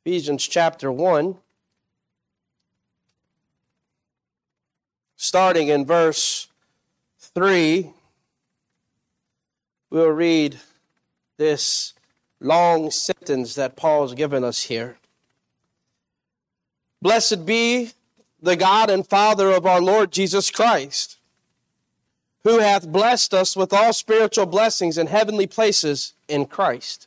Ephesians chapter 1, starting in verse 3, we'll read this long sentence that Paul's given us here. Blessed be the God and Father of our Lord Jesus Christ, who hath blessed us with all spiritual blessings in heavenly places in Christ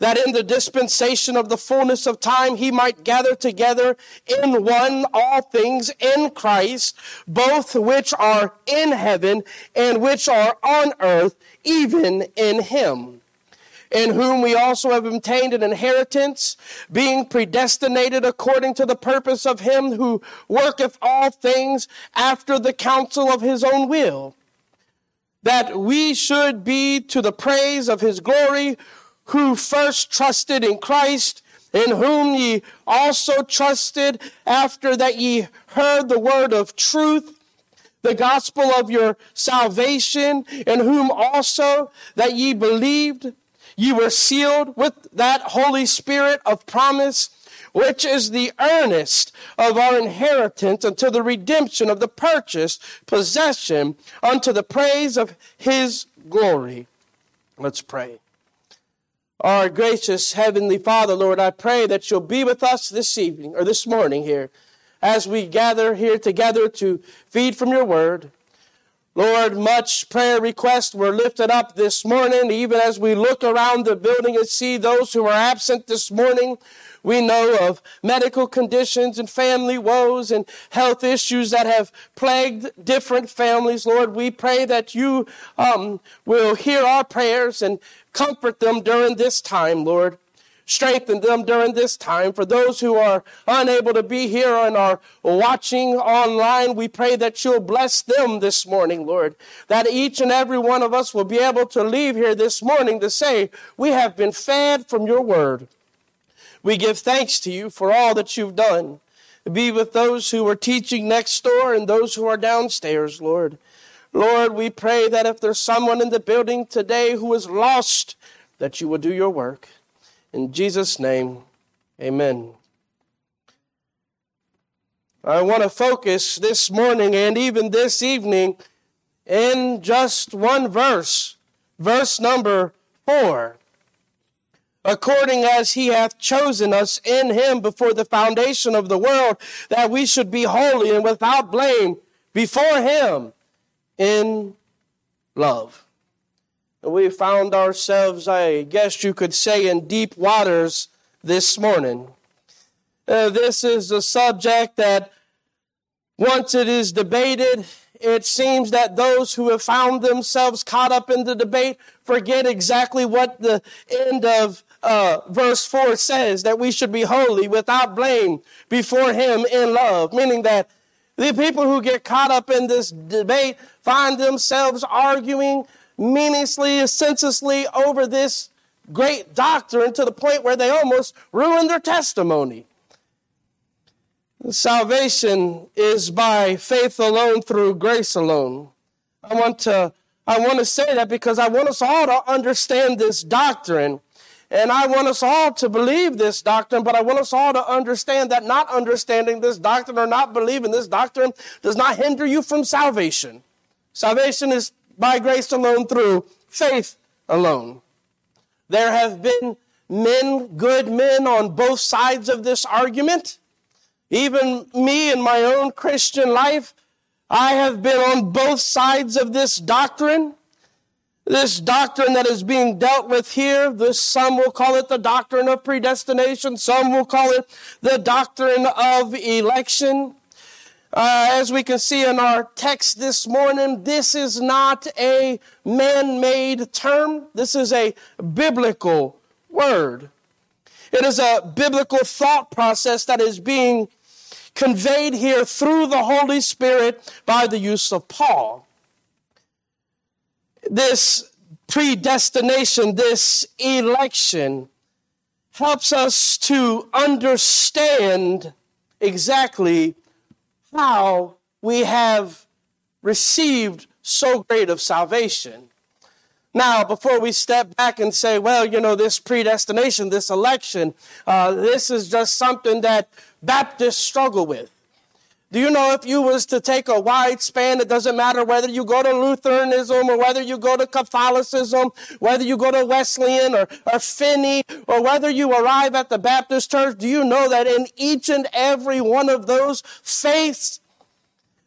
that in the dispensation of the fullness of time he might gather together in one all things in Christ, both which are in heaven and which are on earth, even in him in whom we also have obtained an inheritance, being predestinated according to the purpose of him who worketh all things after the counsel of his own will, that we should be to the praise of his glory, who first trusted in Christ, in whom ye also trusted after that ye heard the word of truth, the gospel of your salvation, in whom also that ye believed, ye were sealed with that Holy Spirit of promise, which is the earnest of our inheritance unto the redemption of the purchased possession unto the praise of his glory. Let's pray. Our gracious Heavenly Father, Lord, I pray that you'll be with us this evening or this morning here as we gather here together to feed from your word. Lord, much prayer requests were lifted up this morning, even as we look around the building and see those who are absent this morning. We know of medical conditions and family woes and health issues that have plagued different families. Lord, we pray that you um, will hear our prayers and Comfort them during this time, Lord. Strengthen them during this time. For those who are unable to be here and are watching online, we pray that you'll bless them this morning, Lord. That each and every one of us will be able to leave here this morning to say, We have been fed from your word. We give thanks to you for all that you've done. Be with those who are teaching next door and those who are downstairs, Lord. Lord, we pray that if there's someone in the building today who is lost, that you will do your work. In Jesus' name, amen. I want to focus this morning and even this evening in just one verse, verse number four. According as he hath chosen us in him before the foundation of the world, that we should be holy and without blame before him in love. We found ourselves, I guess you could say, in deep waters this morning. Uh, this is a subject that once it is debated, it seems that those who have found themselves caught up in the debate forget exactly what the end of uh, verse 4 says that we should be holy without blame before Him in love, meaning that the people who get caught up in this debate find themselves arguing meaninglessly, senselessly over this great doctrine to the point where they almost ruin their testimony. Salvation is by faith alone through grace alone. I want to I want to say that because I want us all to understand this doctrine and I want us all to believe this doctrine, but I want us all to understand that not understanding this doctrine or not believing this doctrine does not hinder you from salvation. Salvation is by grace alone through faith alone. There have been men, good men on both sides of this argument. Even me in my own Christian life, I have been on both sides of this doctrine. This doctrine that is being dealt with here, this some will call it the doctrine of predestination, some will call it the doctrine of election. Uh, as we can see in our text this morning, this is not a man made term. This is a biblical word. It is a biblical thought process that is being conveyed here through the Holy Spirit by the use of Paul. This predestination, this election, helps us to understand exactly how we have received so great of salvation. Now, before we step back and say, well, you know, this predestination, this election, uh, this is just something that Baptists struggle with. Do you know if you was to take a wide span, it doesn't matter whether you go to Lutheranism or whether you go to Catholicism, whether you go to Wesleyan or, or Finney, or whether you arrive at the Baptist church, do you know that in each and every one of those faiths,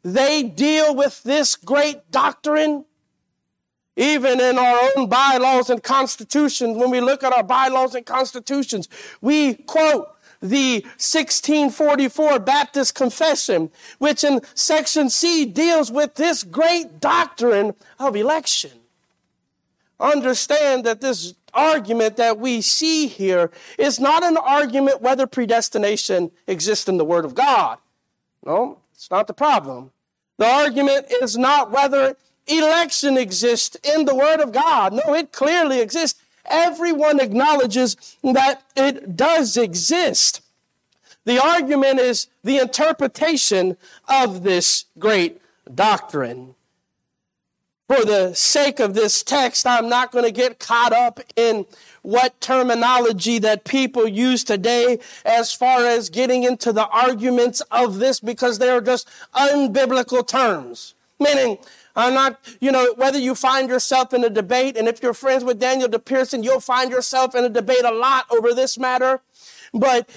they deal with this great doctrine? Even in our own bylaws and constitutions, when we look at our bylaws and constitutions, we quote the 1644 Baptist Confession, which in section C deals with this great doctrine of election. Understand that this argument that we see here is not an argument whether predestination exists in the Word of God. No, it's not the problem. The argument is not whether election exists in the Word of God. No, it clearly exists everyone acknowledges that it does exist. The argument is the interpretation of this great doctrine. For the sake of this text, I'm not going to get caught up in what terminology that people use today as far as getting into the arguments of this because they are just unbiblical terms. Meaning, I'm not, you know, whether you find yourself in a debate, and if you're friends with Daniel DePearson, you'll find yourself in a debate a lot over this matter. But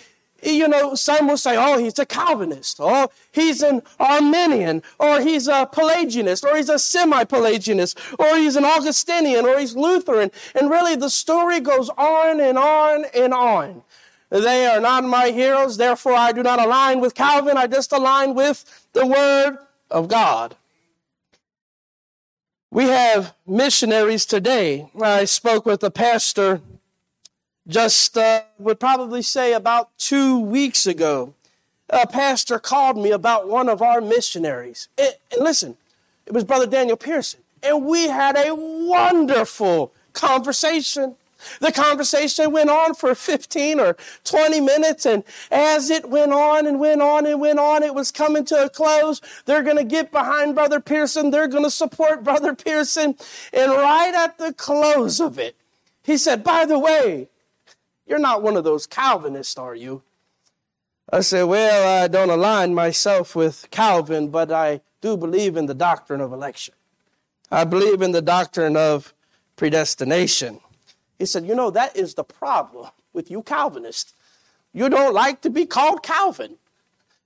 you know, some will say, oh, he's a Calvinist, or he's an Arminian, or he's a Pelagianist, or he's a semi-Pelagianist, or he's an Augustinian, or he's Lutheran. And really, the story goes on and on and on. They are not my heroes, therefore I do not align with Calvin, I just align with the Word of God. We have missionaries today. I spoke with a pastor just uh, would probably say about two weeks ago. A pastor called me about one of our missionaries. And, and listen, it was Brother Daniel Pearson. And we had a wonderful conversation. The conversation went on for 15 or 20 minutes, and as it went on and went on and went on, it was coming to a close. They're going to get behind Brother Pearson. They're going to support Brother Pearson. And right at the close of it, he said, By the way, you're not one of those Calvinists, are you? I said, Well, I don't align myself with Calvin, but I do believe in the doctrine of election. I believe in the doctrine of predestination. He said, You know, that is the problem with you Calvinists. You don't like to be called Calvin.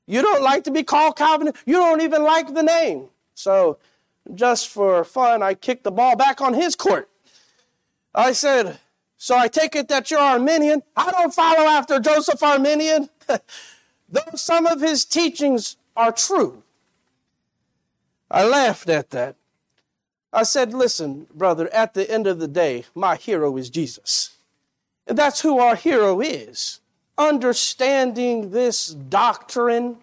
You don't like to be called Calvin. You don't even like the name. So, just for fun, I kicked the ball back on his court. I said, So I take it that you're Arminian. I don't follow after Joseph Arminian, though some of his teachings are true. I laughed at that. I said, listen, brother, at the end of the day, my hero is Jesus. And that's who our hero is. Understanding this doctrine,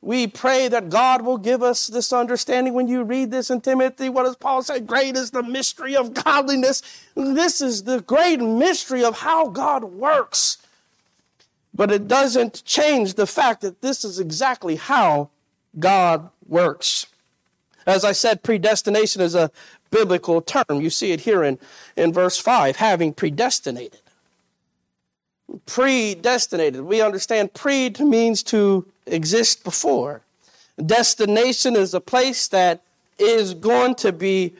we pray that God will give us this understanding. When you read this in Timothy, what does Paul say? Great is the mystery of godliness. This is the great mystery of how God works. But it doesn't change the fact that this is exactly how God works. As I said, predestination is a biblical term. You see it here in, in verse 5, having predestinated. Predestinated. We understand pre means to exist before. Destination is a place that is going to be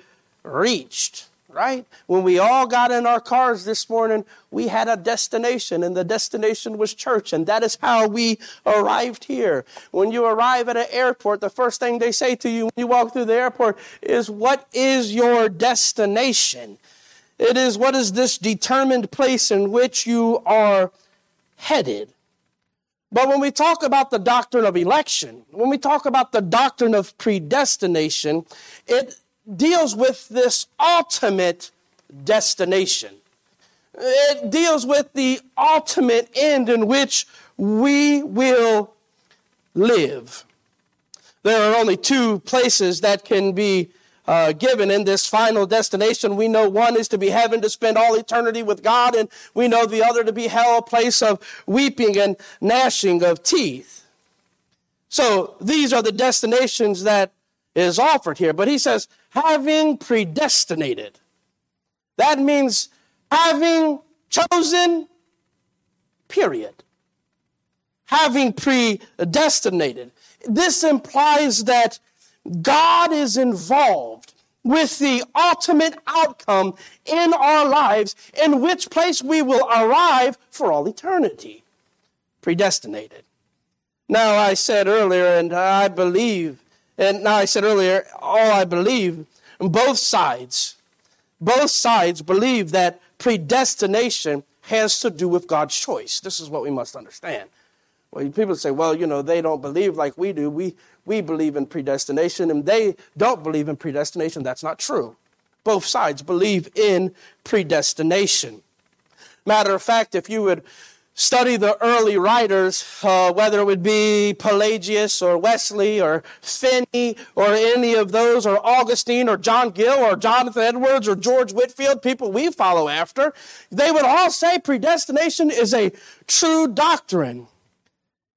reached, right? When we all got in our cars this morning, we had a destination, and the destination was church, and that is how we arrived here. When you arrive at an airport, the first thing they say to you when you walk through the airport is, What is your destination? It is what is this determined place in which you are headed. But when we talk about the doctrine of election, when we talk about the doctrine of predestination, it deals with this ultimate destination. It deals with the ultimate end in which we will live. There are only two places that can be uh, given in this final destination. We know one is to be heaven to spend all eternity with God, and we know the other to be hell, a place of weeping and gnashing of teeth. So these are the destinations that is offered here. But he says, having predestinated. That means having chosen, period. Having predestinated. This implies that God is involved with the ultimate outcome in our lives, in which place we will arrive for all eternity. Predestinated. Now, I said earlier, and I believe, and now I said earlier, all I believe, both sides, both sides believe that predestination has to do with God's choice. This is what we must understand. Well, people say, well, you know, they don't believe like we do. We, we believe in predestination, and they don't believe in predestination. That's not true. Both sides believe in predestination. Matter of fact, if you would study the early writers, uh, whether it would be Pelagius or Wesley or Finney or any of those, or Augustine or John Gill or Jonathan Edwards or George Whitefield, people we follow after, they would all say predestination is a true doctrine.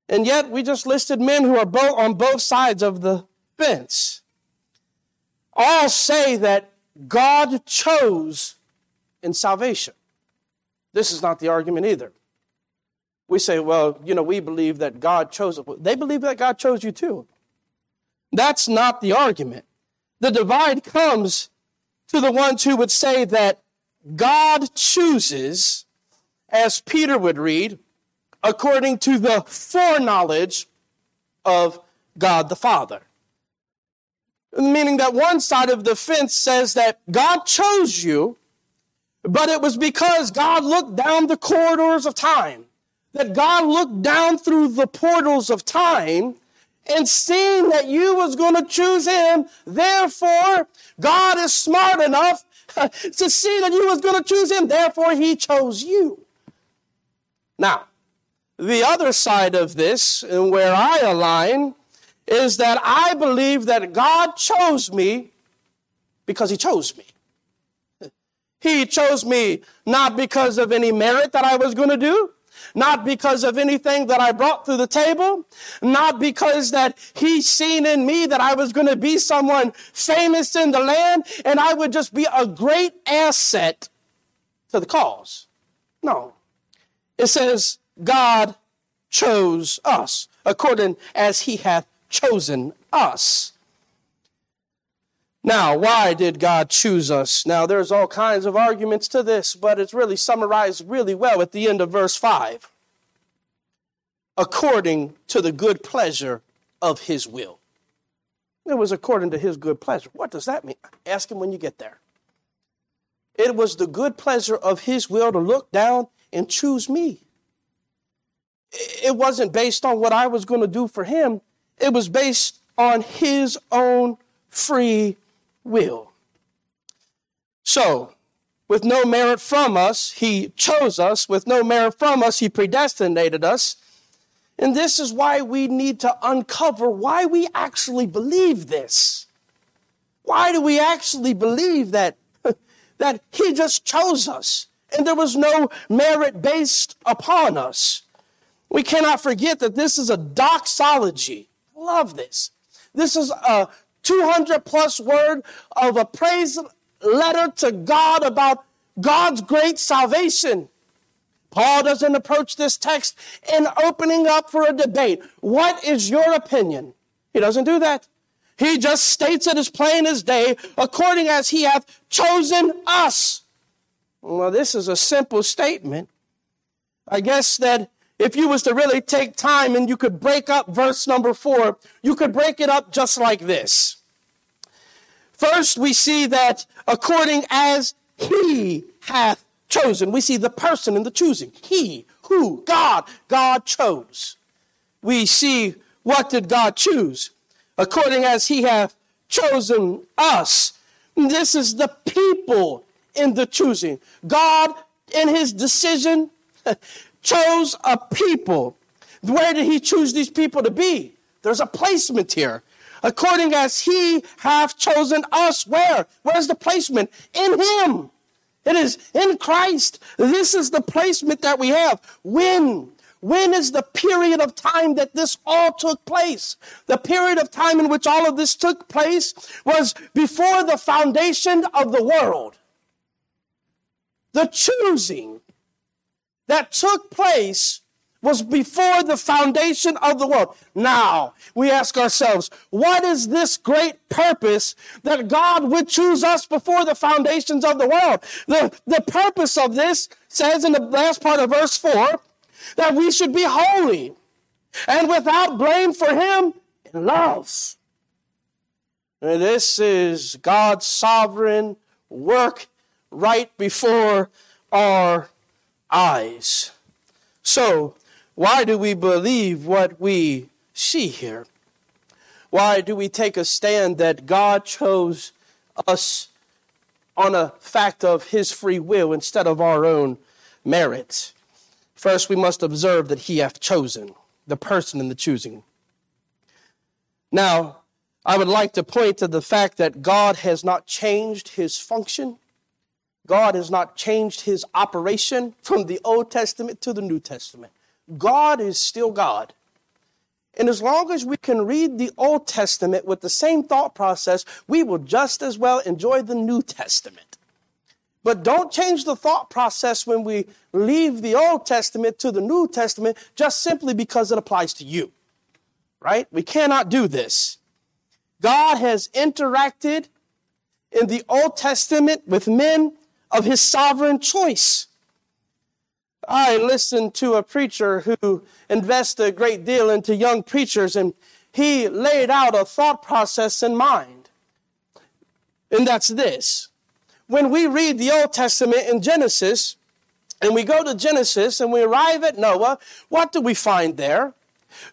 And yet we just listed men who are both on both sides of the fence. All say that God chose in salvation. This is not the argument either. We say, well, you know, we believe that God chose. They believe that God chose you too. That's not the argument. The divide comes to the ones who would say that God chooses, as Peter would read, according to the foreknowledge of God the Father. Meaning that one side of the fence says that God chose you, but it was because God looked down the corridors of time, that God looked down through the portals of time and seeing that you was going to choose him, therefore God is smart enough to see that you was going to choose him, therefore he chose you. Now, the other side of this, and where I align, is that I believe that God chose me because He chose me. He chose me not because of any merit that I was going to do, not because of anything that I brought through the table, not because that He seen in me that I was going to be someone famous in the land and I would just be a great asset to the cause. No. It says, God chose us, according as he hath chosen us. Now, why did God choose us? Now, there's all kinds of arguments to this, but it's really summarized really well at the end of verse 5. According to the good pleasure of his will. It was according to his good pleasure. What does that mean? Ask him when you get there. It was the good pleasure of his will to look down and choose me it wasn't based on what I was going to do for him, it was based on his own free will. So, with no merit from us, he chose us. With no merit from us, he predestinated us. And this is why we need to uncover why we actually believe this. Why do we actually believe that, that he just chose us and there was no merit based upon us? We cannot forget that this is a doxology. Love this. This is a 200 plus word of a praise letter to God about God's great salvation. Paul doesn't approach this text in opening up for a debate. What is your opinion? He doesn't do that. He just states it as plain as day, according as he hath chosen us. Well, this is a simple statement. I guess that if you was to really take time and you could break up verse number four, you could break it up just like this. First, we see that according as he hath chosen, we see the person in the choosing. He, who, God, God chose. We see what did God choose? According as he hath chosen us. This is the people in the choosing. God, in his decision, chose a people. Where did he choose these people to be? There's a placement here. According as he hath chosen us, where? Where's the placement? In him. It is in Christ. This is the placement that we have. When? When is the period of time that this all took place? The period of time in which all of this took place was before the foundation of the world. The choosing that took place was before the foundation of the world. Now, we ask ourselves, what is this great purpose that God would choose us before the foundations of the world? The, the purpose of this says in the last part of verse 4 that we should be holy and without blame for Him in love. And this is God's sovereign work right before our eyes. So, why do we believe what we see here? Why do we take a stand that God chose us on a fact of His free will instead of our own merit? First, we must observe that He hath chosen, the person in the choosing. Now, I would like to point to the fact that God has not changed His function God has not changed his operation from the Old Testament to the New Testament. God is still God. And as long as we can read the Old Testament with the same thought process, we will just as well enjoy the New Testament. But don't change the thought process when we leave the Old Testament to the New Testament just simply because it applies to you. Right? We cannot do this. God has interacted in the Old Testament with men of his sovereign choice. I listened to a preacher who invests a great deal into young preachers, and he laid out a thought process in mind. And that's this. When we read the Old Testament in Genesis, and we go to Genesis and we arrive at Noah, what do we find there?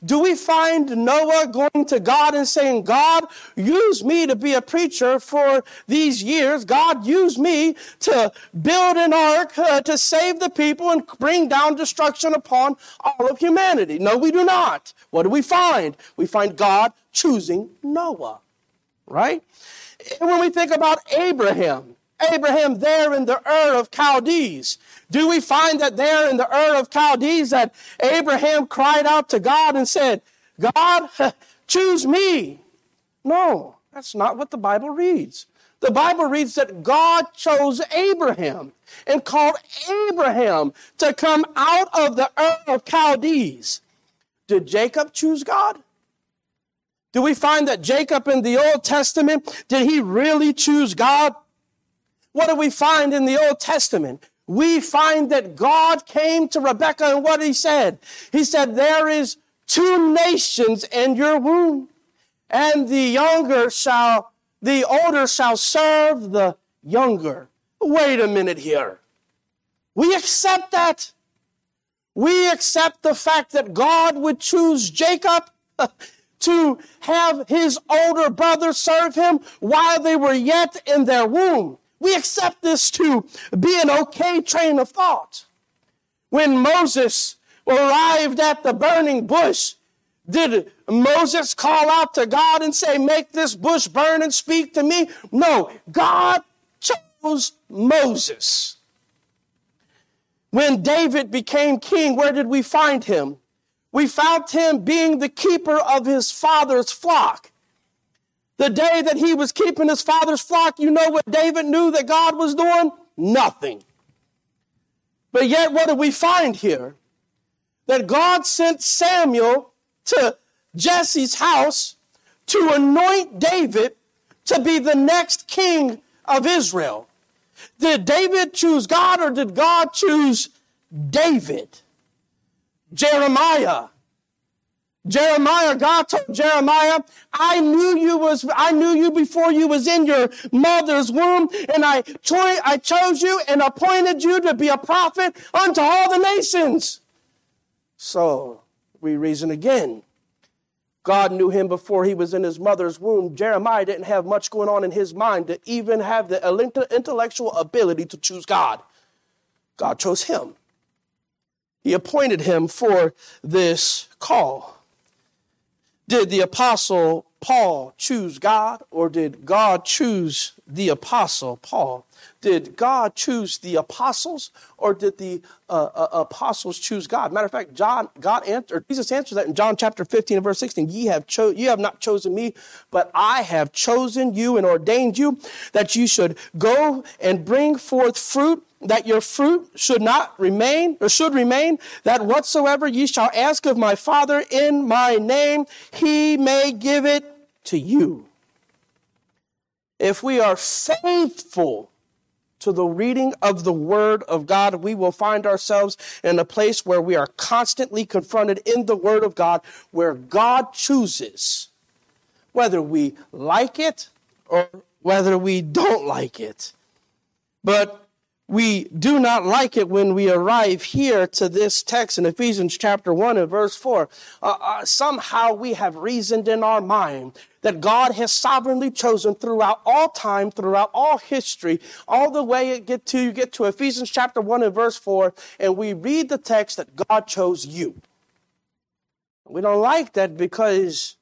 Do we find Noah going to God and saying, God, use me to be a preacher for these years. God, use me to build an ark uh, to save the people and bring down destruction upon all of humanity? No, we do not. What do we find? We find God choosing Noah, right? And when we think about Abraham, Abraham there in the Ur of Chaldees, do we find that there in the Ur of Chaldees that Abraham cried out to God and said, God, choose me? No, that's not what the Bible reads. The Bible reads that God chose Abraham and called Abraham to come out of the Ur of Chaldees. Did Jacob choose God? Do we find that Jacob in the Old Testament, did he really choose God? What do we find in the Old Testament? we find that God came to Rebekah and what he said? He said, There is two nations in your womb, and the younger shall, the older shall serve the younger. Wait a minute here. We accept that. We accept the fact that God would choose Jacob to have his older brother serve him while they were yet in their womb. We accept this to be an okay train of thought. When Moses arrived at the burning bush, did Moses call out to God and say, Make this bush burn and speak to me? No, God chose Moses. When David became king, where did we find him? We found him being the keeper of his father's flock. The day that he was keeping his father's flock, you know what David knew that God was doing? Nothing. But yet, what do we find here? That God sent Samuel to Jesse's house to anoint David to be the next king of Israel. Did David choose God or did God choose David? Jeremiah. Jeremiah, God told Jeremiah, I knew you was, I knew you before you was in your mother's womb, and I, cho- I chose you and appointed you to be a prophet unto all the nations. So we reason again. God knew him before he was in his mother's womb. Jeremiah didn't have much going on in his mind to even have the intellectual ability to choose God. God chose him. He appointed him for this call. Did the apostle Paul choose God or did God choose the apostle Paul? Did God choose the apostles or did the uh, uh, apostles choose God? Matter of fact, John, God answered, Jesus answers that in John chapter 15 and verse 16. Ye have cho- you have not chosen me, but I have chosen you and ordained you that you should go and bring forth fruit that your fruit should not remain or should remain, that whatsoever ye shall ask of my Father in my name, he may give it to you. If we are faithful to the reading of the Word of God, we will find ourselves in a place where we are constantly confronted in the Word of God, where God chooses whether we like it or whether we don't like it. But we do not like it when we arrive here to this text in Ephesians chapter 1 and verse 4. Uh, uh, somehow we have reasoned in our mind that God has sovereignly chosen throughout all time, throughout all history, all the way it get to you get to Ephesians chapter 1 and verse 4, and we read the text that God chose you. We don't like that because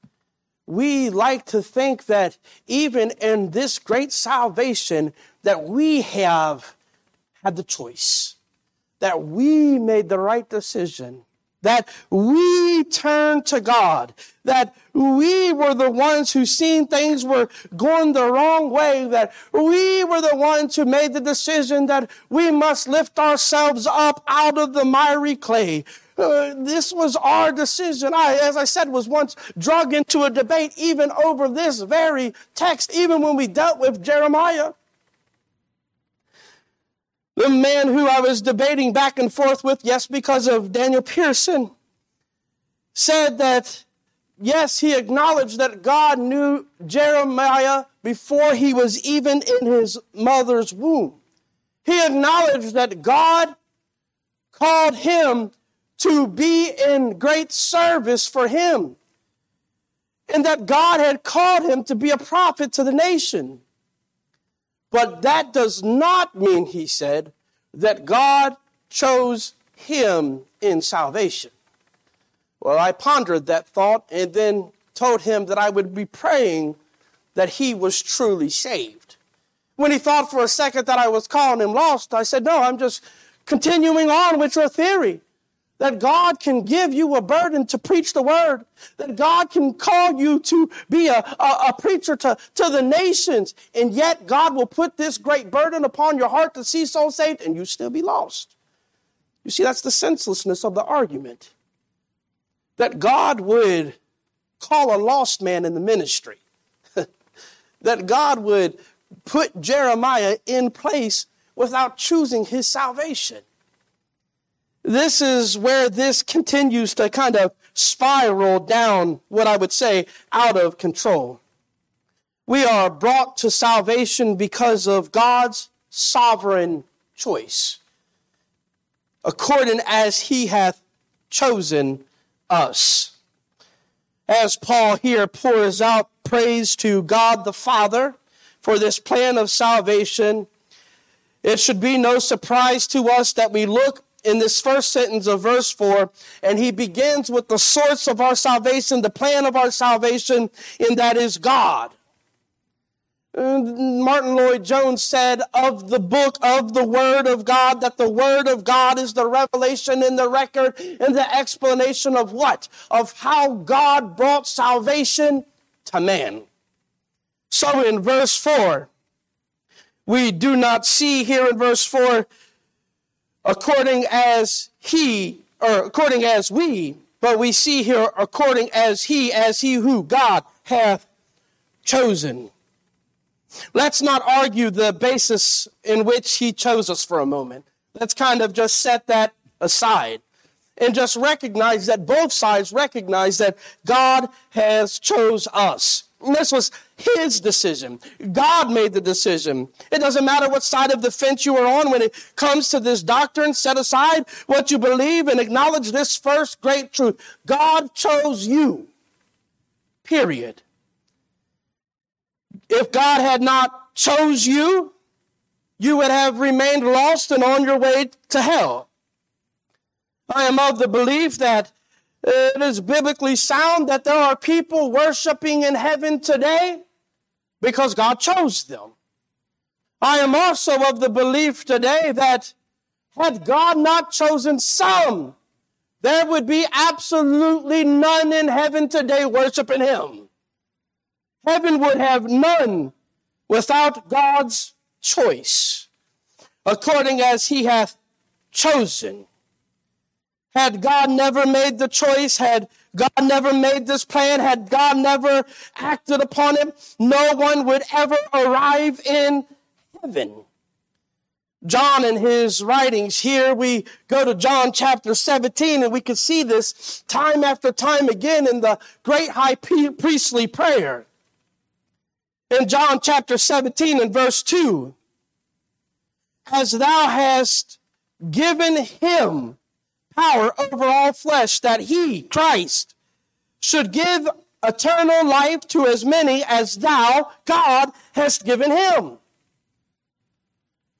we like to think that even in this great salvation that we have had the choice, that we made the right decision, that we turned to God, that we were the ones who seen things were going the wrong way, that we were the ones who made the decision that we must lift ourselves up out of the miry clay. Uh, this was our decision. I, as I said, was once drug into a debate even over this very text, even when we dealt with Jeremiah. The man who I was debating back and forth with, yes, because of Daniel Pearson, said that, yes, he acknowledged that God knew Jeremiah before he was even in his mother's womb. He acknowledged that God called him to be in great service for him. And that God had called him to be a prophet to the nation. But that does not mean, he said, that God chose him in salvation. Well, I pondered that thought and then told him that I would be praying that he was truly saved. When he thought for a second that I was calling him lost, I said, No, I'm just continuing on with your theory that God can give you a burden to preach the word, that God can call you to be a, a, a, preacher to, to the nations, and yet God will put this great burden upon your heart to see souls saved, and you still be lost. You see, that's the senselessness of the argument. That God would call a lost man in the ministry, that God would put Jeremiah in place without choosing his salvation this is where this continues to kind of spiral down what I would say out of control. We are brought to salvation because of God's sovereign choice, according as he hath chosen us. As Paul here pours out praise to God the Father for this plan of salvation, it should be no surprise to us that we look in this first sentence of verse 4, and he begins with the source of our salvation, the plan of our salvation, and that is God. Martyn Lloyd-Jones said of the book of the Word of God that the Word of God is the revelation and the record and the explanation of what? Of how God brought salvation to man. So in verse 4, we do not see here in verse 4 according as he, or according as we, but we see here according as he, as he who God hath chosen. Let's not argue the basis in which he chose us for a moment. Let's kind of just set that aside and just recognize that both sides recognize that God has chose us. And this was his decision. God made the decision. It doesn't matter what side of the fence you are on when it comes to this doctrine. Set aside what you believe and acknowledge this first great truth. God chose you. Period. If God had not chose you, you would have remained lost and on your way to hell. I am of the belief that it is biblically sound that there are people worshiping in heaven today because God chose them. I am also of the belief today that had God not chosen some, there would be absolutely none in heaven today worshiping Him. Heaven would have none without God's choice, according as He hath chosen. Had God never made the choice, had God never made this plan, had God never acted upon it, no one would ever arrive in heaven. John in his writings here, we go to John chapter 17 and we can see this time after time again in the great high priestly prayer. In John chapter 17 and verse 2, as thou hast given him power over all flesh, that he, Christ, should give eternal life to as many as thou, God, hast given him.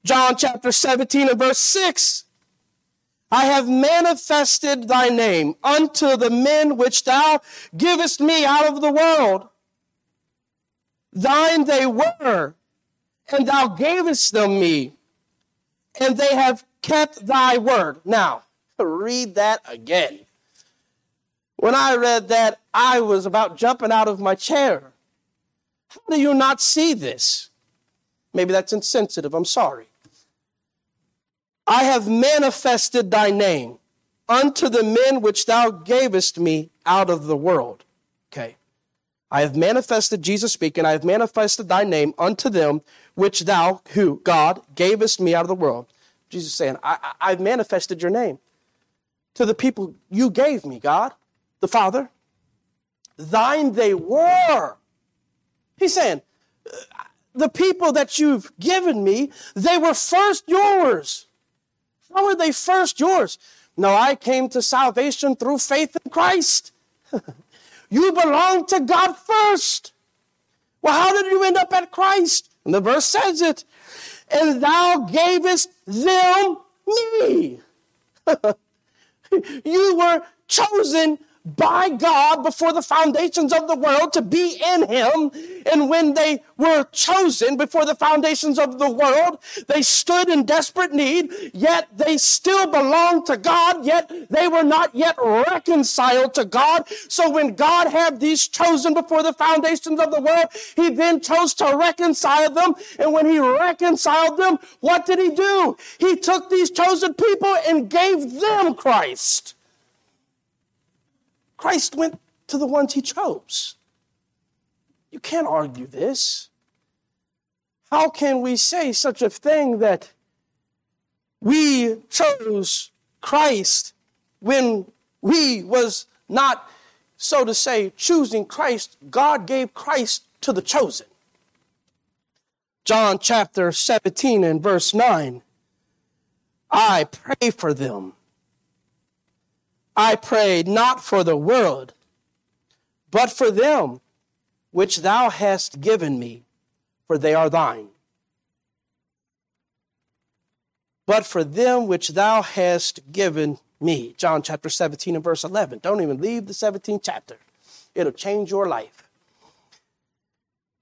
John chapter 17 and verse 6. I have manifested thy name unto the men which thou givest me out of the world. Thine they were, and thou gavest them me, and they have kept thy word. Now, read that again. When I read that, I was about jumping out of my chair. How do you not see this? Maybe that's insensitive. I'm sorry. I have manifested thy name unto the men which thou gavest me out of the world. Okay. I have manifested, Jesus speaking, I have manifested thy name unto them which thou, who, God, gavest me out of the world. Jesus saying, I, have manifested your name to the people you gave me, God, the Father. Thine they were. He's saying, uh, the people that you've given me, they were first yours. How were they first yours? No, I came to salvation through faith in Christ. you belong to God first. Well, how did you end up at Christ? And the verse says it. And thou gavest them me. you were chosen by God before the foundations of the world to be in Him. And when they were chosen before the foundations of the world, they stood in desperate need, yet they still belonged to God, yet they were not yet reconciled to God. So when God had these chosen before the foundations of the world, He then chose to reconcile them. And when He reconciled them, what did He do? He took these chosen people and gave them Christ. Christ went to the ones he chose. You can't argue this. How can we say such a thing that we chose Christ when we was not, so to say, choosing Christ? God gave Christ to the chosen. John chapter 17 and verse 9. I pray for them I pray not for the world, but for them which thou hast given me, for they are thine. But for them which thou hast given me. John chapter 17 and verse 11. Don't even leave the 17th chapter, it'll change your life.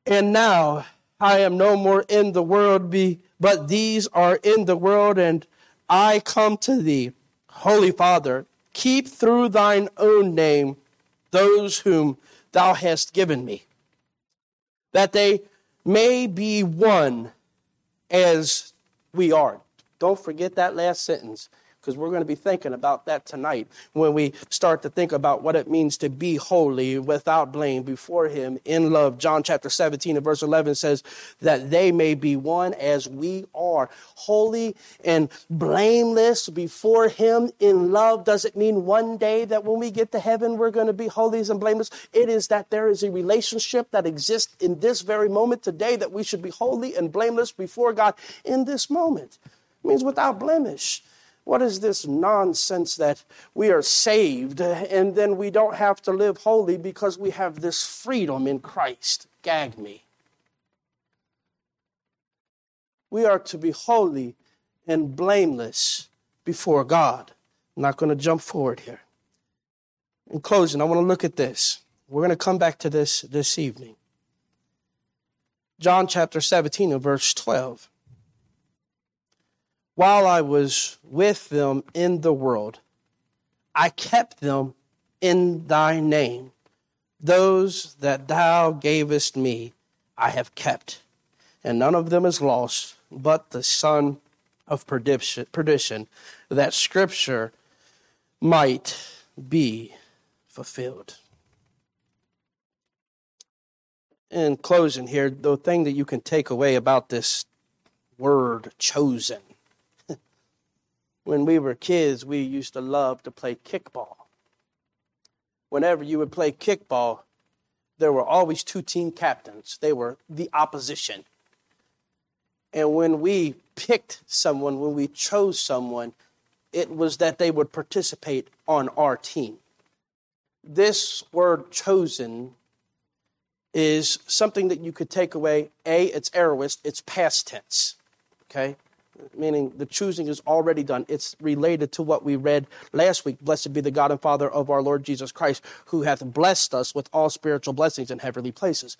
And now I am no more in the world, but these are in the world, and I come to thee. Holy Father, Keep through thine own name those whom thou hast given me, that they may be one as we are. Don't forget that last sentence. Because we're going to be thinking about that tonight when we start to think about what it means to be holy without blame before Him in love. John chapter 17 and verse 11 says that they may be one as we are. Holy and blameless before Him in love. Does it mean one day that when we get to heaven we're going to be holy and blameless? It is that there is a relationship that exists in this very moment today that we should be holy and blameless before God in this moment. It means without blemish. What is this nonsense that we are saved and then we don't have to live holy because we have this freedom in Christ? Gag me. We are to be holy and blameless before God. I'm not going to jump forward here. In closing, I want to look at this. We're going to come back to this this evening. John chapter 17 and verse 12 while I was with them in the world, I kept them in thy name. Those that thou gavest me, I have kept, and none of them is lost, but the son of perdition, that scripture might be fulfilled. In closing here, the thing that you can take away about this word chosen when we were kids, we used to love to play kickball. Whenever you would play kickball, there were always two team captains. They were the opposition. And when we picked someone, when we chose someone, it was that they would participate on our team. This word chosen is something that you could take away. A, it's aorist, it's past tense. Okay? Meaning the choosing is already done. It's related to what we read last week. Blessed be the God and Father of our Lord Jesus Christ, who hath blessed us with all spiritual blessings in heavenly places.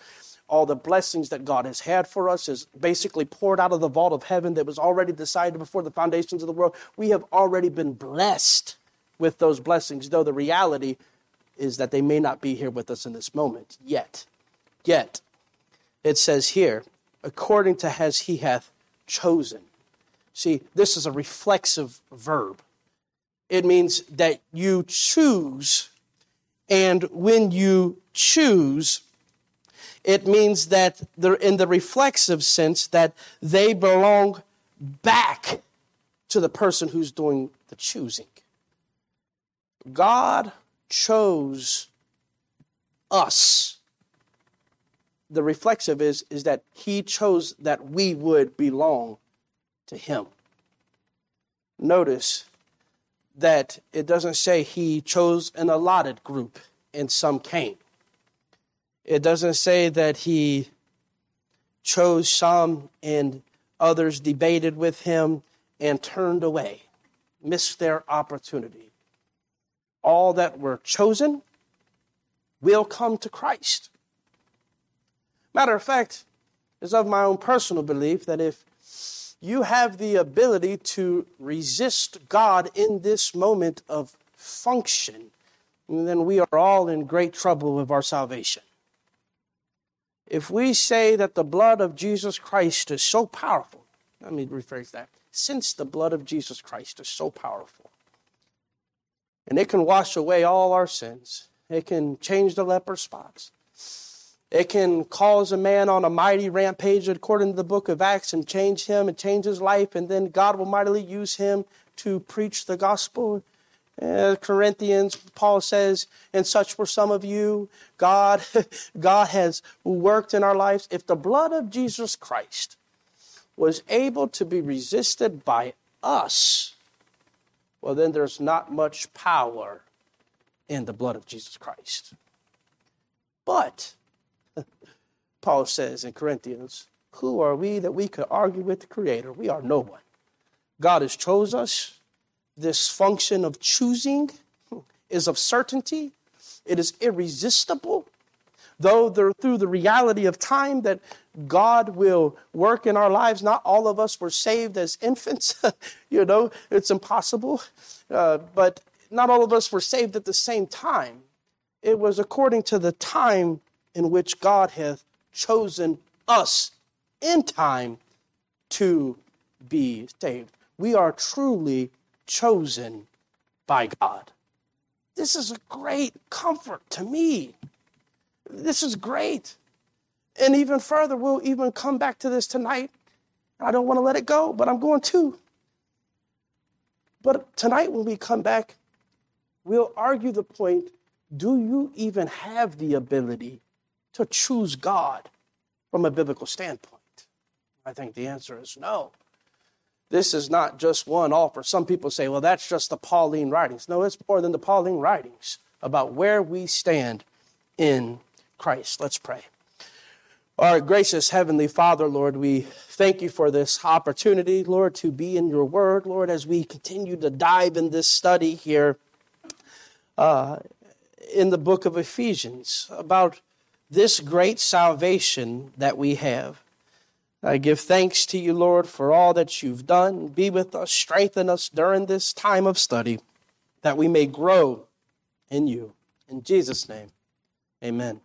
All the blessings that God has had for us is basically poured out of the vault of heaven that was already decided before the foundations of the world. We have already been blessed with those blessings, though the reality is that they may not be here with us in this moment yet. Yet, it says here, according to as he hath chosen. See, this is a reflexive verb. It means that you choose, and when you choose, it means that in the reflexive sense that they belong back to the person who's doing the choosing. God chose us. The reflexive is, is that He chose that we would belong to him. Notice that it doesn't say he chose an allotted group and some came. It doesn't say that he chose some and others debated with him and turned away, missed their opportunity. All that were chosen will come to Christ. Matter of fact, it's of my own personal belief that if you have the ability to resist God in this moment of function, then we are all in great trouble with our salvation. If we say that the blood of Jesus Christ is so powerful, let me rephrase that. Since the blood of Jesus Christ is so powerful, and it can wash away all our sins, it can change the leper spots, it can cause a man on a mighty rampage, according to the book of Acts, and change him and change his life, and then God will mightily use him to preach the gospel. Uh, Corinthians, Paul says, and such were some of you. God, God has worked in our lives. If the blood of Jesus Christ was able to be resisted by us, well, then there's not much power in the blood of Jesus Christ. But Paul says in Corinthians, Who are we that we could argue with the Creator? We are no one. God has chose us. This function of choosing is of certainty, it is irresistible. Though through the reality of time that God will work in our lives, not all of us were saved as infants. you know, it's impossible. Uh, but not all of us were saved at the same time. It was according to the time in which God hath chosen us in time to be saved. We are truly chosen by God. This is a great comfort to me. This is great. And even further, we'll even come back to this tonight. I don't want to let it go, but I'm going to. But tonight, when we come back, we'll argue the point do you even have the ability to choose God from a biblical standpoint? I think the answer is no. This is not just one offer. Some people say, well, that's just the Pauline writings. No, it's more than the Pauline writings about where we stand in Christ. Let's pray. Our gracious Heavenly Father, Lord, we thank you for this opportunity, Lord, to be in your word, Lord, as we continue to dive in this study here uh, in the book of Ephesians about this great salvation that we have. I give thanks to you, Lord, for all that you've done. Be with us, strengthen us during this time of study, that we may grow in you. In Jesus' name, amen.